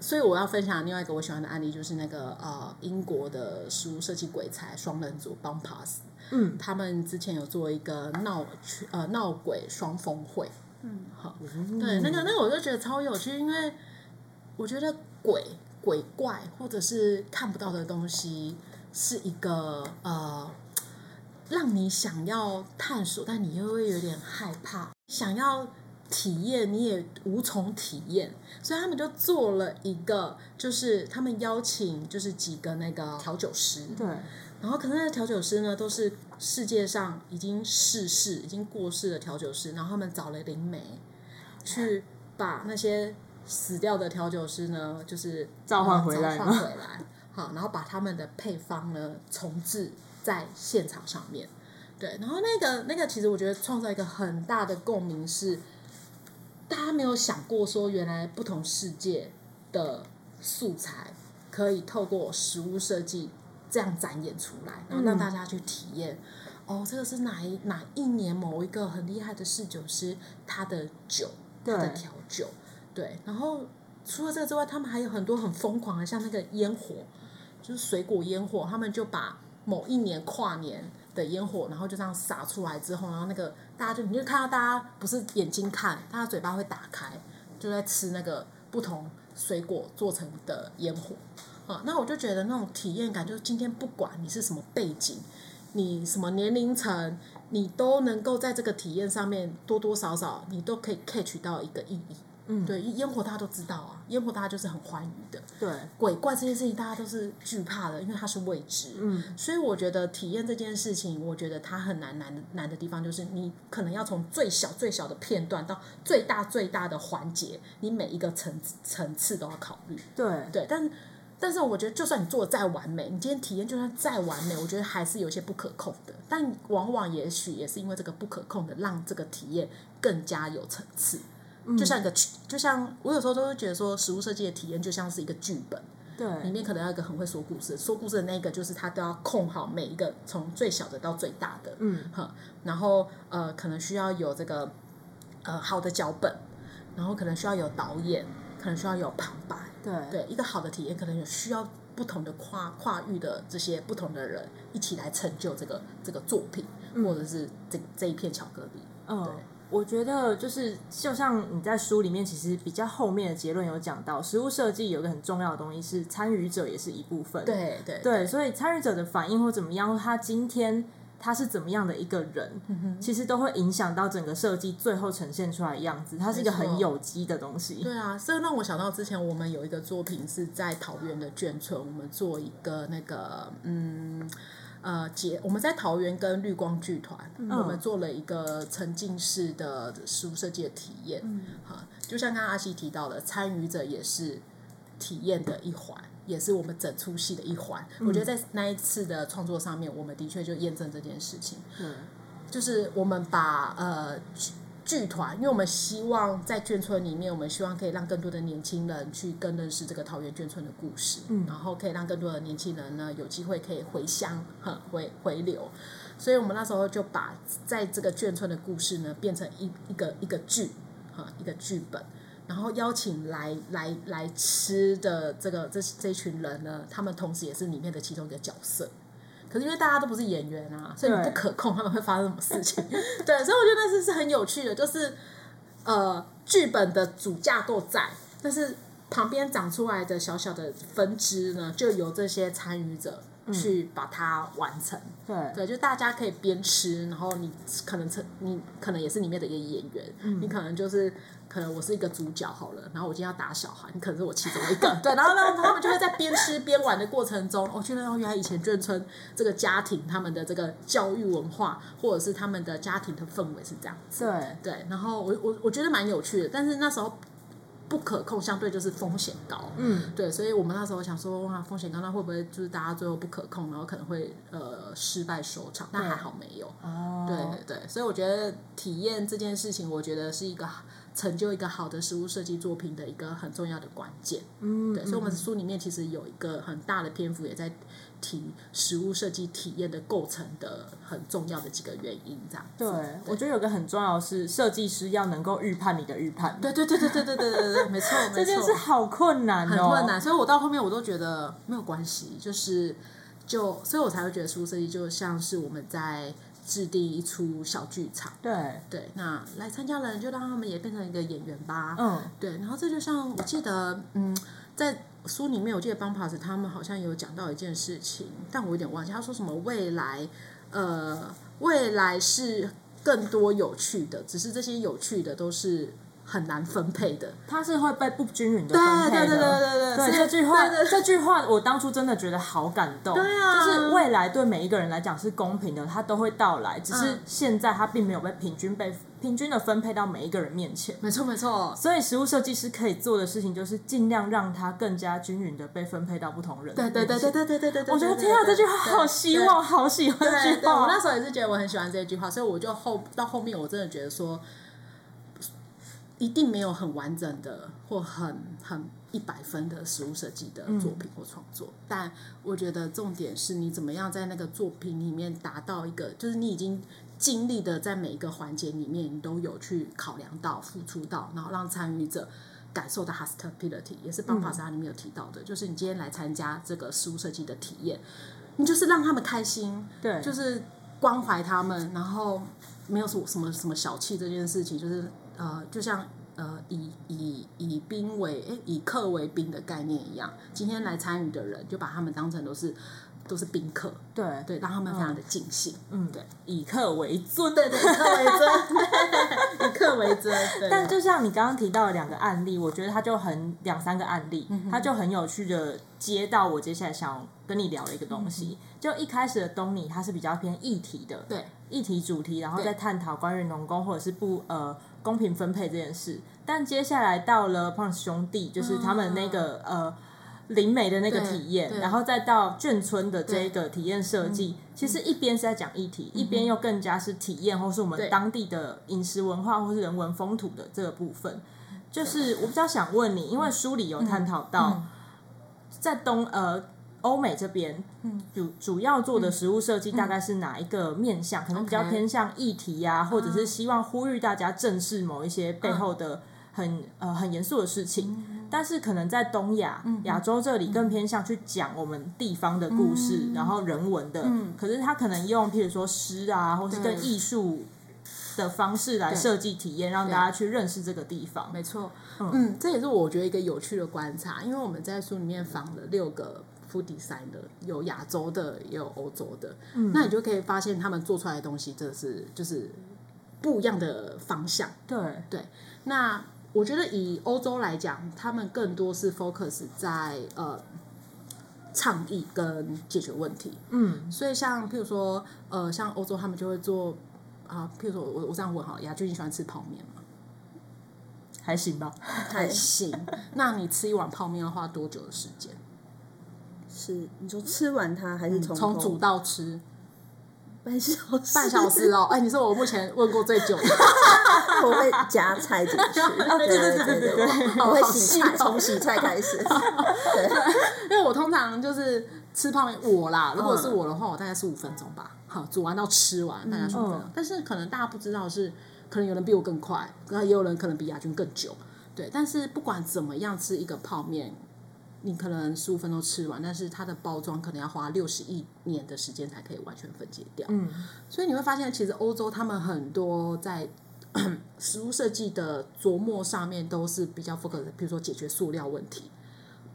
所以我要分享另外一个我喜欢的案例，就是那个呃英国的食物设计鬼才双人组 Bumpus，嗯，他们之前有做一个闹呃闹鬼双峰会，嗯，好，对，那个那个我就觉得超有趣，因为我觉得鬼鬼怪或者是看不到的东西是一个呃让你想要探索，但你又会有点害怕，想要。体验你也无从体验，所以他们就做了一个，就是他们邀请就是几个那个调酒师，对，然后可能那个调酒师呢都是世界上已经逝世、已经过世的调酒师，然后他们找了灵媒去把那些死掉的调酒师呢，就是召唤回来，召唤回来，好，然后把他们的配方呢重置在现场上面，对，然后那个那个其实我觉得创造一个很大的共鸣是。大家没有想过说，原来不同世界的素材可以透过食物设计这样展演出来，然后让大家去体验。嗯、哦，这个是哪一哪一年某一个很厉害的侍酒师他的酒，他的调酒，对。然后除了这个之外，他们还有很多很疯狂的，像那个烟火，就是水果烟火，他们就把某一年跨年。的烟火，然后就这样撒出来之后，然后那个大家就你就看到大家不是眼睛看，大家嘴巴会打开，就在吃那个不同水果做成的烟火啊。那我就觉得那种体验感，就是今天不管你是什么背景，你什么年龄层，你都能够在这个体验上面多多少少，你都可以 catch 到一个意义。嗯，对，烟火大家都知道啊，烟火大家就是很欢愉的。对，鬼怪这件事情大家都是惧怕的，因为它是未知。嗯，所以我觉得体验这件事情，我觉得它很难难的难的地方就是，你可能要从最小最小的片段到最大最大的环节，你每一个层层次都要考虑。对对，但但是我觉得，就算你做的再完美，你今天体验就算再完美，我觉得还是有些不可控的。但往往也许也是因为这个不可控的，让这个体验更加有层次。嗯、就像一个，就像我有时候都会觉得说，食物设计的体验就像是一个剧本，对，里面可能要一个很会说故事，说故事的那个就是他都要控好每一个从最小的到最大的，嗯，哈，然后呃，可能需要有这个呃好的脚本，然后可能需要有导演，可能需要有旁白。对对，一个好的体验可能有需要不同的跨跨域的这些不同的人一起来成就这个这个作品，嗯、或者是这这一片巧克力。嗯，对，我觉得就是就像你在书里面其实比较后面的结论有讲到，食物设计有一个很重要的东西是参与者也是一部分。对对对，所以参与者的反应或怎么样，他今天。他是怎么样的一个人，嗯、其实都会影响到整个设计最后呈现出来的样子。它是一个很有机的东西。对啊，这让我想到之前我们有一个作品是在桃园的眷村，我们做一个那个嗯呃节，我们在桃园跟绿光剧团，嗯、我们做了一个沉浸式的食物设计的体验。嗯，哈，就像刚刚阿西提到的，参与者也是体验的一环。也是我们整出戏的一环。嗯、我觉得在那一次的创作上面，我们的确就验证这件事情。嗯，就是我们把呃剧团，因为我们希望在眷村里面，我们希望可以让更多的年轻人去更认识这个桃园眷村的故事，嗯，然后可以让更多的年轻人呢有机会可以回乡，哈，回回流。所以我们那时候就把在这个眷村的故事呢，变成一一个一个剧，哈，一个剧本。然后邀请来来来吃的这个这这群人呢，他们同时也是里面的其中一个角色。可是因为大家都不是演员啊，所以你不可控他们会发生什么事情。<laughs> 对，所以我觉得那是是很有趣的，就是呃，剧本的主架构在，但是旁边长出来的小小的分支呢，就由这些参与者去把它完成。对对，就大家可以边吃，然后你可能成你可能也是里面的一个演员，嗯、你可能就是。可能我是一个主角好了，然后我今天要打小孩，你可能是我其中一个，对，然后呢，他们就会在边吃边玩的过程中，我觉得原来以前眷村这个家庭他们的这个教育文化，或者是他们的家庭的氛围是这样子，对对，然后我我我觉得蛮有趣的，但是那时候不可控，相对就是风险高，嗯，对，所以我们那时候想说，哇，风险高，那会不会就是大家最后不可控，然后可能会呃失败收场？但还好没有，哦，对对对，所以我觉得体验这件事情，我觉得是一个。成就一个好的食物设计作品的一个很重要的关键，嗯，对，所以我们书里面其实有一个很大的篇幅也在提食物设计体验的构成的很重要的几个原因，这样。对，对我觉得有个很重要的是，设计师要能够预判你的预判。对对对对对对对对对，没错 <laughs> 没错，这件事好困难哦，很困难。所以我到后面我都觉得没有关系，就是就，所以我才会觉得食物设计就像是我们在。制定一出小剧场，对。对，那来参加的人就让他们也变成一个演员吧，嗯，对，然后这就像我记得，嗯，在书里面我记得 Bumpus 他们好像有讲到一件事情，但我有点忘记，他说什么未来，呃，未来是更多有趣的，只是这些有趣的都是。很难分配的，它是会被不均匀的分配的。对对对对对，对这句话，这句话我当初真的觉得好感动。对啊，就是未来对每一个人来讲是公平的，它都会到来，只是现在它并没有被平均被平均的分配到每一个人面前。没错没错。所以食物设计师可以做的事情就是尽量让它更加均匀的被分配到不同人。对对对对对对对对。我觉得天啊这句话好希望，好喜欢这句话。我那时候也是觉得我很喜欢这句话，所以我就后到后面我真的觉得说。一定没有很完整的或很很一百分的实物设计的作品或创作，嗯、但我觉得重点是你怎么样在那个作品里面达到一个，就是你已经尽力的在每一个环节里面，你都有去考量到、付出到，然后让参与者感受到 hospitality，也是邦法沙里面有提到的，嗯、就是你今天来参加这个食物设计的体验，你就是让他们开心，对，就是关怀他们，然后没有什么什么什么小气这件事情，就是。呃，就像呃，以以以宾为诶，以客为宾的概念一样，今天来参与的人就把他们当成都是都是宾客，对对，让他们非常的尽兴，嗯，对，以客为尊，对对，以客为尊，<laughs> 以客为尊。但就像你刚刚提到的两个案例，我觉得他就很两三个案例，他就很有趣的接到我接下来想跟你聊的一个东西。嗯、就一开始的东尼，他是比较偏议题的，对，议题主题，然后再探讨关于农工或者是不呃。公平分配这件事，但接下来到了 Punch 兄弟，就是他们那个、嗯、呃灵媒的那个体验，然后再到眷村的这个体验设计，嗯、其实一边是在讲议题，嗯、一边又更加是体验，或是我们当地的饮食文化，或是人文风土的这个部分。就是我比较想问你，因为书里有探讨到，在东呃欧美这边，主主要做的食物设计大概是哪一个面向？可能比较偏向议题呀、啊，或者是希望呼吁大家正视某一些背后的很呃很严肃的事情。但是可能在东亚、亚洲这里更偏向去讲我们地方的故事，然后人文的。可是他可能用譬如说诗啊，或是更艺术。的方式来设计体验，让大家去认识这个地方。没错，嗯，这也是我觉得一个有趣的观察，因为我们在书里面访了六个 food designer，有亚洲的，也有欧洲的。嗯，那你就可以发现他们做出来的东西，真的是就是不一样的方向。对对，那我觉得以欧洲来讲，他们更多是 focus 在呃倡议跟解决问题。嗯，所以像譬如说，呃，像欧洲他们就会做。啊，譬如说我我这样问哈，雅君你喜欢吃泡面吗？还行吧，还行。那你吃一碗泡面要花多久的时间？是你说吃完它，还是从从、嗯、煮到吃？半小时，半小时哦。哎、欸，你是我目前问过最久的。<laughs> 我会夹菜进去，对对对对对，我会洗菜，从洗菜开始。<laughs> 对，因为我通常就是吃泡面，我啦，如果是我的话，我大概是五分钟吧。好，煮完到吃完大概十五分钟。但是可能大家不知道是，可能有人比我更快，可能也有人可能比亚军更久。对，但是不管怎么样，吃一个泡面。你可能十五分钟吃完，但是它的包装可能要花六十亿年的时间才可以完全分解掉。嗯，所以你会发现，其实欧洲他们很多在 <coughs> 食物设计的琢磨上面都是比较 focus，比如说解决塑料问题。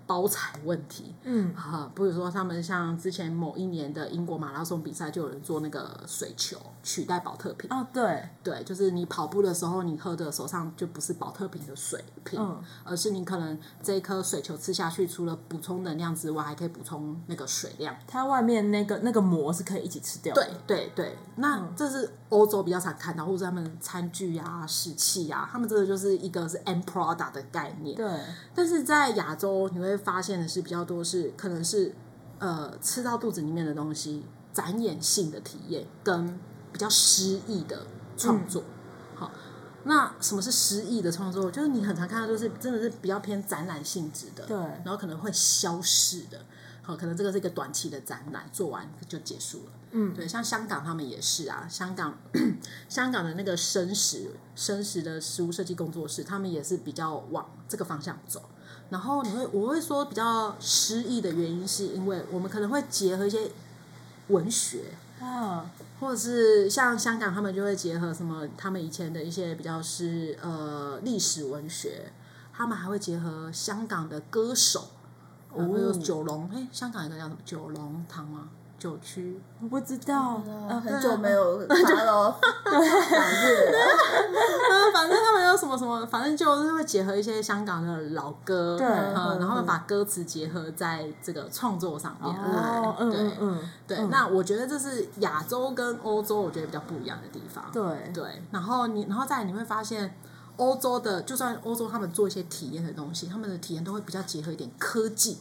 包材问题，嗯，哈，比如说他们像之前某一年的英国马拉松比赛，就有人做那个水球取代保特瓶。哦，对，对，就是你跑步的时候，你喝的手上就不是保特瓶的水瓶，嗯，而是你可能这一颗水球吃下去，除了补充能量之外，还可以补充那个水量。它外面那个那个膜是可以一起吃掉的。对对对，那这是欧洲比较常看到，或者他们餐具啊、食器啊，他们这个就是一个是 end product 的概念。对，但是在亚洲你会。发现的是比较多是可能是呃吃到肚子里面的东西，展演性的体验跟比较诗意的创作。嗯、好，那什么是诗意的创作？就是你很常看到就是真的是比较偏展览性质的，对，然后可能会消逝的。好，可能这个是一个短期的展览，做完就结束了。嗯，对，像香港他们也是啊，香港 <clears throat> 香港的那个生食生食的食物设计工作室，他们也是比较往这个方向走。然后你会，我会说比较诗意的原因，是因为我们可能会结合一些文学啊，或者是像香港他们就会结合什么，他们以前的一些比较是呃历史文学，他们还会结合香港的歌手，然后有九龙，哎，香港一个叫什么九龙塘吗？九区，我不知道，很久没有 <laughs> 发了。<laughs> 对，<laughs> 反正他们有什么什么，反正就是会结合一些香港的老歌，对，然后把歌词结合在这个创作上面。哦，对，嗯，对。那我觉得这是亚洲跟欧洲，我觉得比较不一样的地方。对，对。然后你，然后再你会发现，欧洲的就算欧洲他们做一些体验的东西，他们的体验都会比较结合一点科技。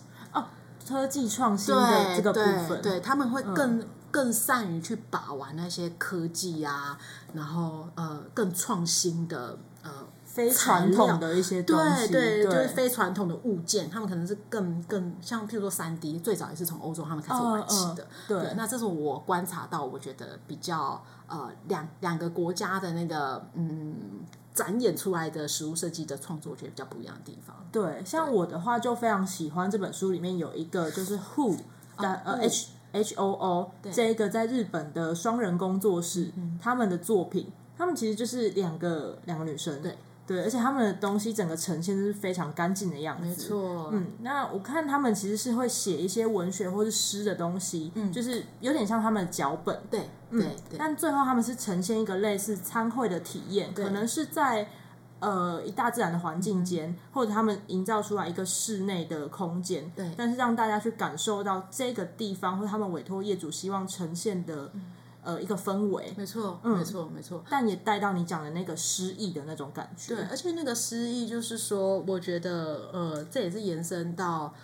科技创新的这个部分，对，对他们会更、嗯、更善于去把玩那些科技啊，然后呃更创新的呃非传统的一些东西，对对，对。就是非传统的物件，他们可能是更更像譬如说三 D，最早也是从欧洲他们开始玩起的，嗯嗯、对，那这是我观察到，我觉得比较呃两两个国家的那个嗯。展演出来的食物设计的创作，我觉得比较不一样的地方。对，像我的话就非常喜欢这本书里面有一个就是 <laughs> Who 的呃 H H O O 这一个在日本的双人工作室，他们的作品，他们其实就是两个两个女生。对。对，而且他们的东西整个呈现是非常干净的样子。没错，嗯，那我看他们其实是会写一些文学或是诗的东西，嗯，就是有点像他们的脚本，对，嗯，对。但最后他们是呈现一个类似餐会的体验，可能是在呃一大自然的环境间，或者他们营造出来一个室内的空间，对，但是让大家去感受到这个地方，或者他们委托业主希望呈现的。呃，一个氛围，没错，没错，没错，但也带到你讲的那个诗意的那种感觉。对，而且那个诗意就是说，我觉得，呃，这也是延伸到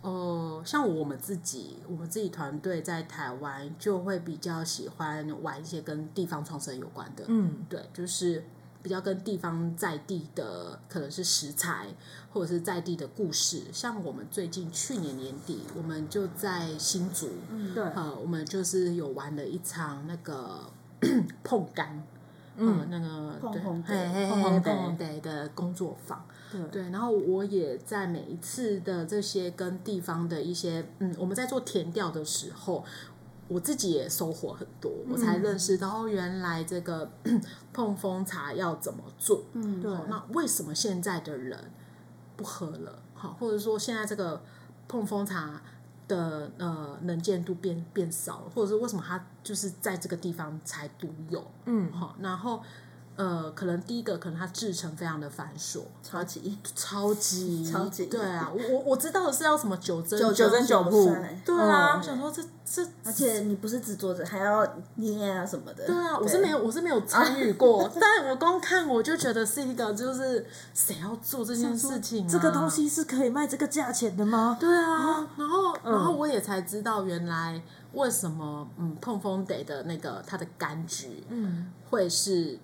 哦、呃，像我们自己，我们自己团队在台湾就会比较喜欢玩一些跟地方创生有关的，嗯，对，就是比较跟地方在地的，可能是食材或者是在地的故事。像我们最近去年年底，我们就在新竹，嗯，对，呃，我们就是有玩了一场那个 <coughs> 碰柑，嗯，呃、那个对，碰嘿嘿嘿，碰碰柑的工作坊。对，然后我也在每一次的这些跟地方的一些，嗯，我们在做填调的时候，我自己也收获很多，我才认识到原来这个 <clears throat> 碰风茶要怎么做。嗯，对。那为什么现在的人不喝了？好，或者说现在这个碰风茶的呃能见度变变少了，或者是为什么它就是在这个地方才独有？嗯，好，然后。呃，可能第一个，可能它制成非常的繁琐，超级 <laughs> 超级 <laughs> 超级，对啊，我我我知道的是要什么九针九九蒸九铺，对啊，我想说这这，而且你不是只做着，还要捏啊什么的，对啊，我是没有我是没有参 <laughs> 与过，但我光看我就觉得是一个就是谁要做这件事情，这个东西是可以卖这个价钱的吗？对啊，然后然后我也才知道原来为什么嗯碰风得的那个它的柑橘嗯会是。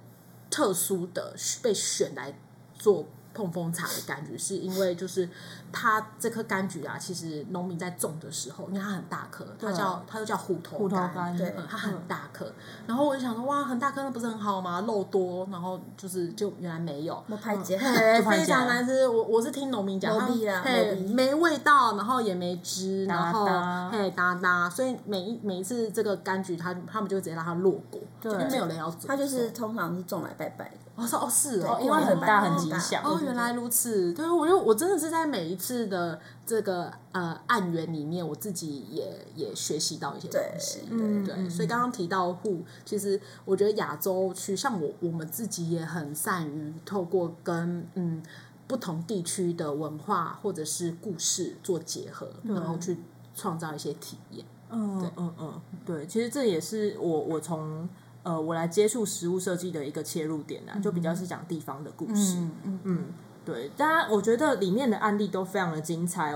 特殊的被选来做碰风茶的感觉，是因为就是它这颗柑橘啊，其实农民在种的时候，因为它很大颗，它叫它又叫虎头柑，对，它很大颗。然后我就想说，哇，很大颗那不是很好吗？肉多，然后就是就原来没有，排解，<laughs> 非常难吃。我我是听农民讲，它嘿没味道，然后也没汁，然后嘿哒哒，所以每一每一次这个柑橘，他他们就直接让它落果，对，没有人要种。它就是通常是种来拜拜的。我说哦是哦，因为很大很吉祥哦，原来如此。对，我就我真的是在每一次的这个呃案源里面，我自己也也学习到一些东西。对对，所以刚刚提到户，其实我觉得亚洲区像我我们自己也很善于透过跟嗯不同地区的文化或者是故事做结合，然后去创造一些体验。嗯嗯嗯，对，其实这也是我我从。呃，我来接触食物设计的一个切入点啊，就比较是讲地方的故事。嗯嗯，嗯，对，大家我觉得里面的案例都非常的精彩。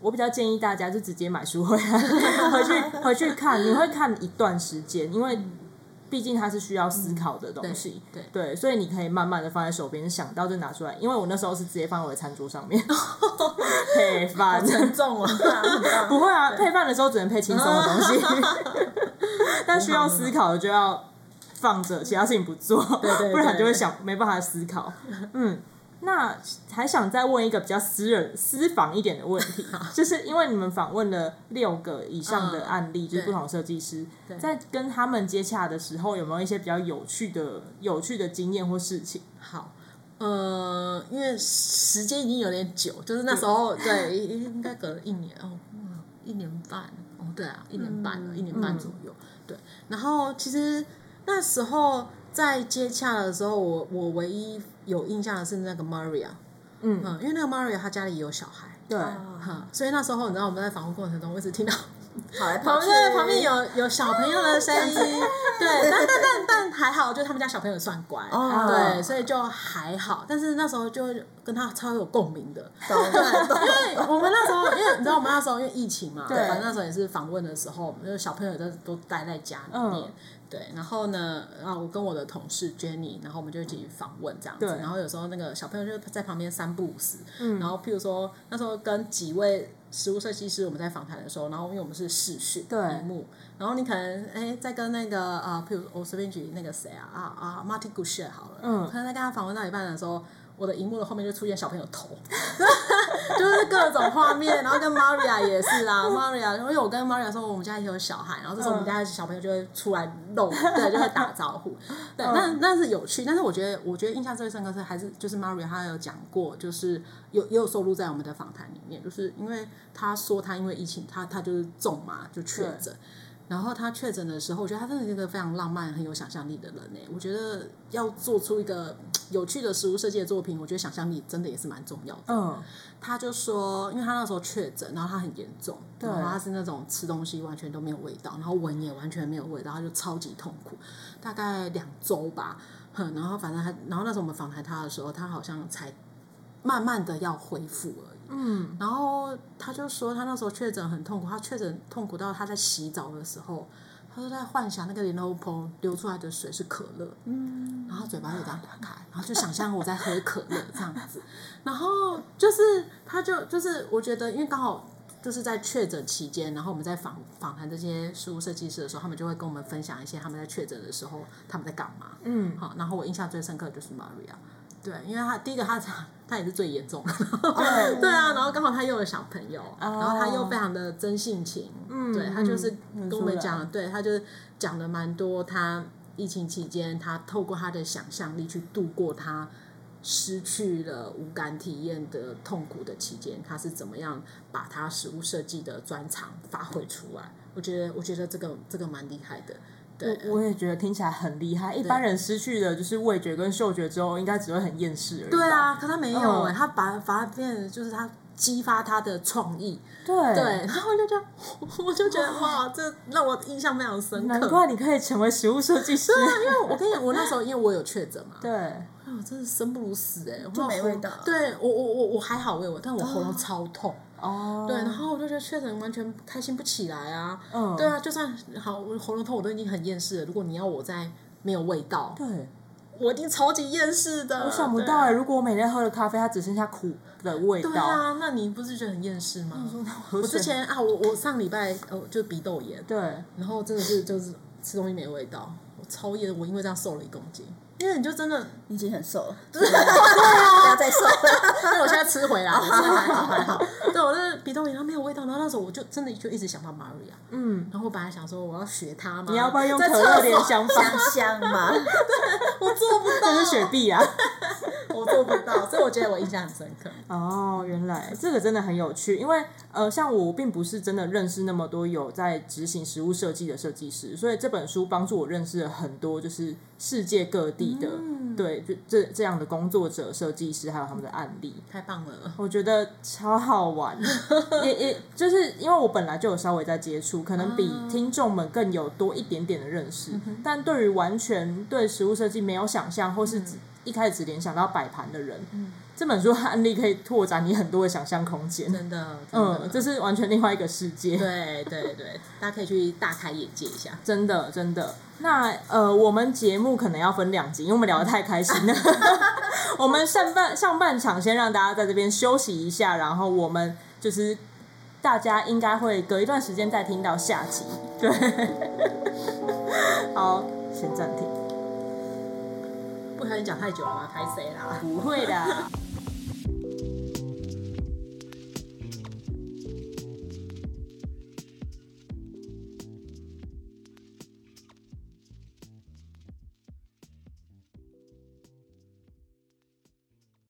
我比较建议大家就直接买书回来，回去回去看，你会看一段时间，因为毕竟它是需要思考的东西。嗯、对对，对，所以你可以慢慢的放在手边，想到就拿出来。因为我那时候是直接放在我的餐桌上面 <laughs> 配饭，沉重啊！<laughs> 不会啊，配饭的时候只能配轻松的东西，<laughs> 但需要思考的就要。放着，其他事情不做，不然就会想没办法思考。嗯，那还想再问一个比较私人、私房一点的问题，<laughs> 就是因为你们访问了六个以上的案例，嗯、就是不同设计师，在跟他们接洽的时候，有没有一些比较有趣的、有趣的经验或事情？好，呃，因为时间已经有点久，就是那时候对，<laughs> 对，应该隔了一年哦，一年半哦，对啊，一年半了，嗯、一年半左右，嗯、对，然后其实。那时候在接洽的时候，我我唯一有印象的是那个 Maria，嗯。嗯，因为那个 Maria 她家里也有小孩，对，哈，所以那时候你知道我们在访问过程中，我一直听到 <laughs> 跑来跑去，旁边有有小朋友的声音，<laughs> 对，但但但但还好，就他们家小朋友算乖，对，所以就还好。但是那时候就跟他超有共鸣的，对，<laughs> 因为我们那时候，因为你知道我们那时候因为疫情嘛，对，反正那时候也是访问的时候，就是小朋友都都待在家里面。对，然后呢，然后我跟我的同事 Jenny，然后我们就一起访问这样子。对然后有时候那个小朋友就在旁边三不五时。嗯。然后譬如说那时候跟几位食物设计师我们在访谈的时候，然后因为我们是视讯屏幕，然后你可能哎在跟那个啊，譬如我随便举那个谁啊啊啊 Martin Goucher 好了，嗯，可能在跟他访问到一半的时候。我的荧幕的后面就出现小朋友头，<laughs> 就是各种画面，然后跟 Maria 也是啊，Maria，因为我跟 Maria 说我们家也有小孩，然后这时候我们家的小朋友就会出来露，对，就会打招呼，<laughs> 对，那那是有趣，但是我觉得，我觉得印象最深刻是还是就是 Maria 她有讲过，就是有也有收录在我们的访谈里面，就是因为她说她因为疫情，她她就是重嘛，就确诊。然后他确诊的时候，我觉得他真的是一个非常浪漫、很有想象力的人呢。我觉得要做出一个有趣的食物设计的作品，我觉得想象力真的也是蛮重要的。嗯，他就说，因为他那时候确诊，然后他很严重，对，然后他是那种吃东西完全都没有味道，然后闻也完全没有味道，他就超级痛苦，大概两周吧。哼然后反正他，然后那时候我们访谈他的时候，他好像才慢慢的要恢复而已。嗯，然后他就说他那时候确诊很痛苦，他确诊痛苦到他在洗澡的时候，他说在幻想那个莲藕盆流出来的水是可乐，嗯，然后嘴巴就这样打开，然后就想象我在喝可乐这样子，<laughs> 然后就是他就就是我觉得因为刚好。就是在确诊期间，然后我们在访访谈这些事物设计师的时候，他们就会跟我们分享一些他们在确诊的时候他们在干嘛。嗯，好，然后我印象最深刻的就是 Maria，对，因为他第一个他他也是最严重的，对 <laughs> 对啊，然后刚好他又有小朋友，然后他又非常的真性情，嗯，对他就是跟我们讲，对他就是讲了蛮多，他疫情期间他透过他的想象力去度过他。失去了无感体验的痛苦的期间，他是怎么样把他食物设计的专长发挥出来？我觉得，我觉得这个这个蛮厉害的。对，我也觉得听起来很厉害。一般人失去的就是味觉跟嗅觉之后，应该只会很厌世而已。对啊，可他没有哎、欸，他把把它变成就是他激发他的创意。对对，然后就觉得，<laughs> 我就觉得哇，<laughs> 这让我印象非常深刻。难怪你可以成为食物设计师。对啊，因为我跟你讲，我那时候 <laughs> 因为我有确诊嘛。对。我真的生不如死哎、欸，就没味道。对我我我我还好味我，但我喉咙超痛哦。对，然后我就觉得确诊完全开心不起来啊。嗯，对啊，就算好我喉咙痛，我都已经很厌世了。如果你要我再没有味道，对，我一定超级厌世的。我想不到哎、欸，如果我每天喝的咖啡它只剩下苦的味道，对啊，那你不是觉得很厌世吗？我之前啊，我我上礼拜哦就鼻窦炎，对，然后真的是就是吃东西没味道，我超厌，我因为这样瘦了一公斤。因为你就真的已经很瘦了，<laughs> 对啊，不要再瘦了。<laughs> 那我现在吃回来，还好还好。对，我那鼻窦炎，然后没有味道，然后那时候我就真的就一直想到 Maria。嗯，然后我本来想说我要学她嘛，你要不要用可乐点香香香嘛？<laughs> 我做不到，这是雪碧啊，我做不到，所以我觉得我印象很深刻。<laughs> 哦，原来这个真的很有趣，因为呃，像我并不是真的认识那么多有在执行食物设计的设计师，所以这本书帮助我认识了很多，就是世界各地。的、嗯、对，就这这样的工作者、设计师，还有他们的案例，太棒了！我觉得超好玩，也也就是因为我本来就有稍微在接触，可能比听众们更有多一点点的认识。嗯、但对于完全对食物设计没有想象，或是只一开始只联想到摆盘的人，嗯、这本书案例可以拓展你很多的想象空间。真的，真的，嗯，这是完全另外一个世界。对对对，大家可以去大开眼界一下。真的，真的。那呃，我们节目可能要分两集，因为我们聊得太开心了。我 <laughs> 们上半上半场先让大家在这边休息一下，然后我们就是大家应该会隔一段时间再听到下集。对，<laughs> 好，先暂停。不小心讲太久了吗？太谁啦？不会的。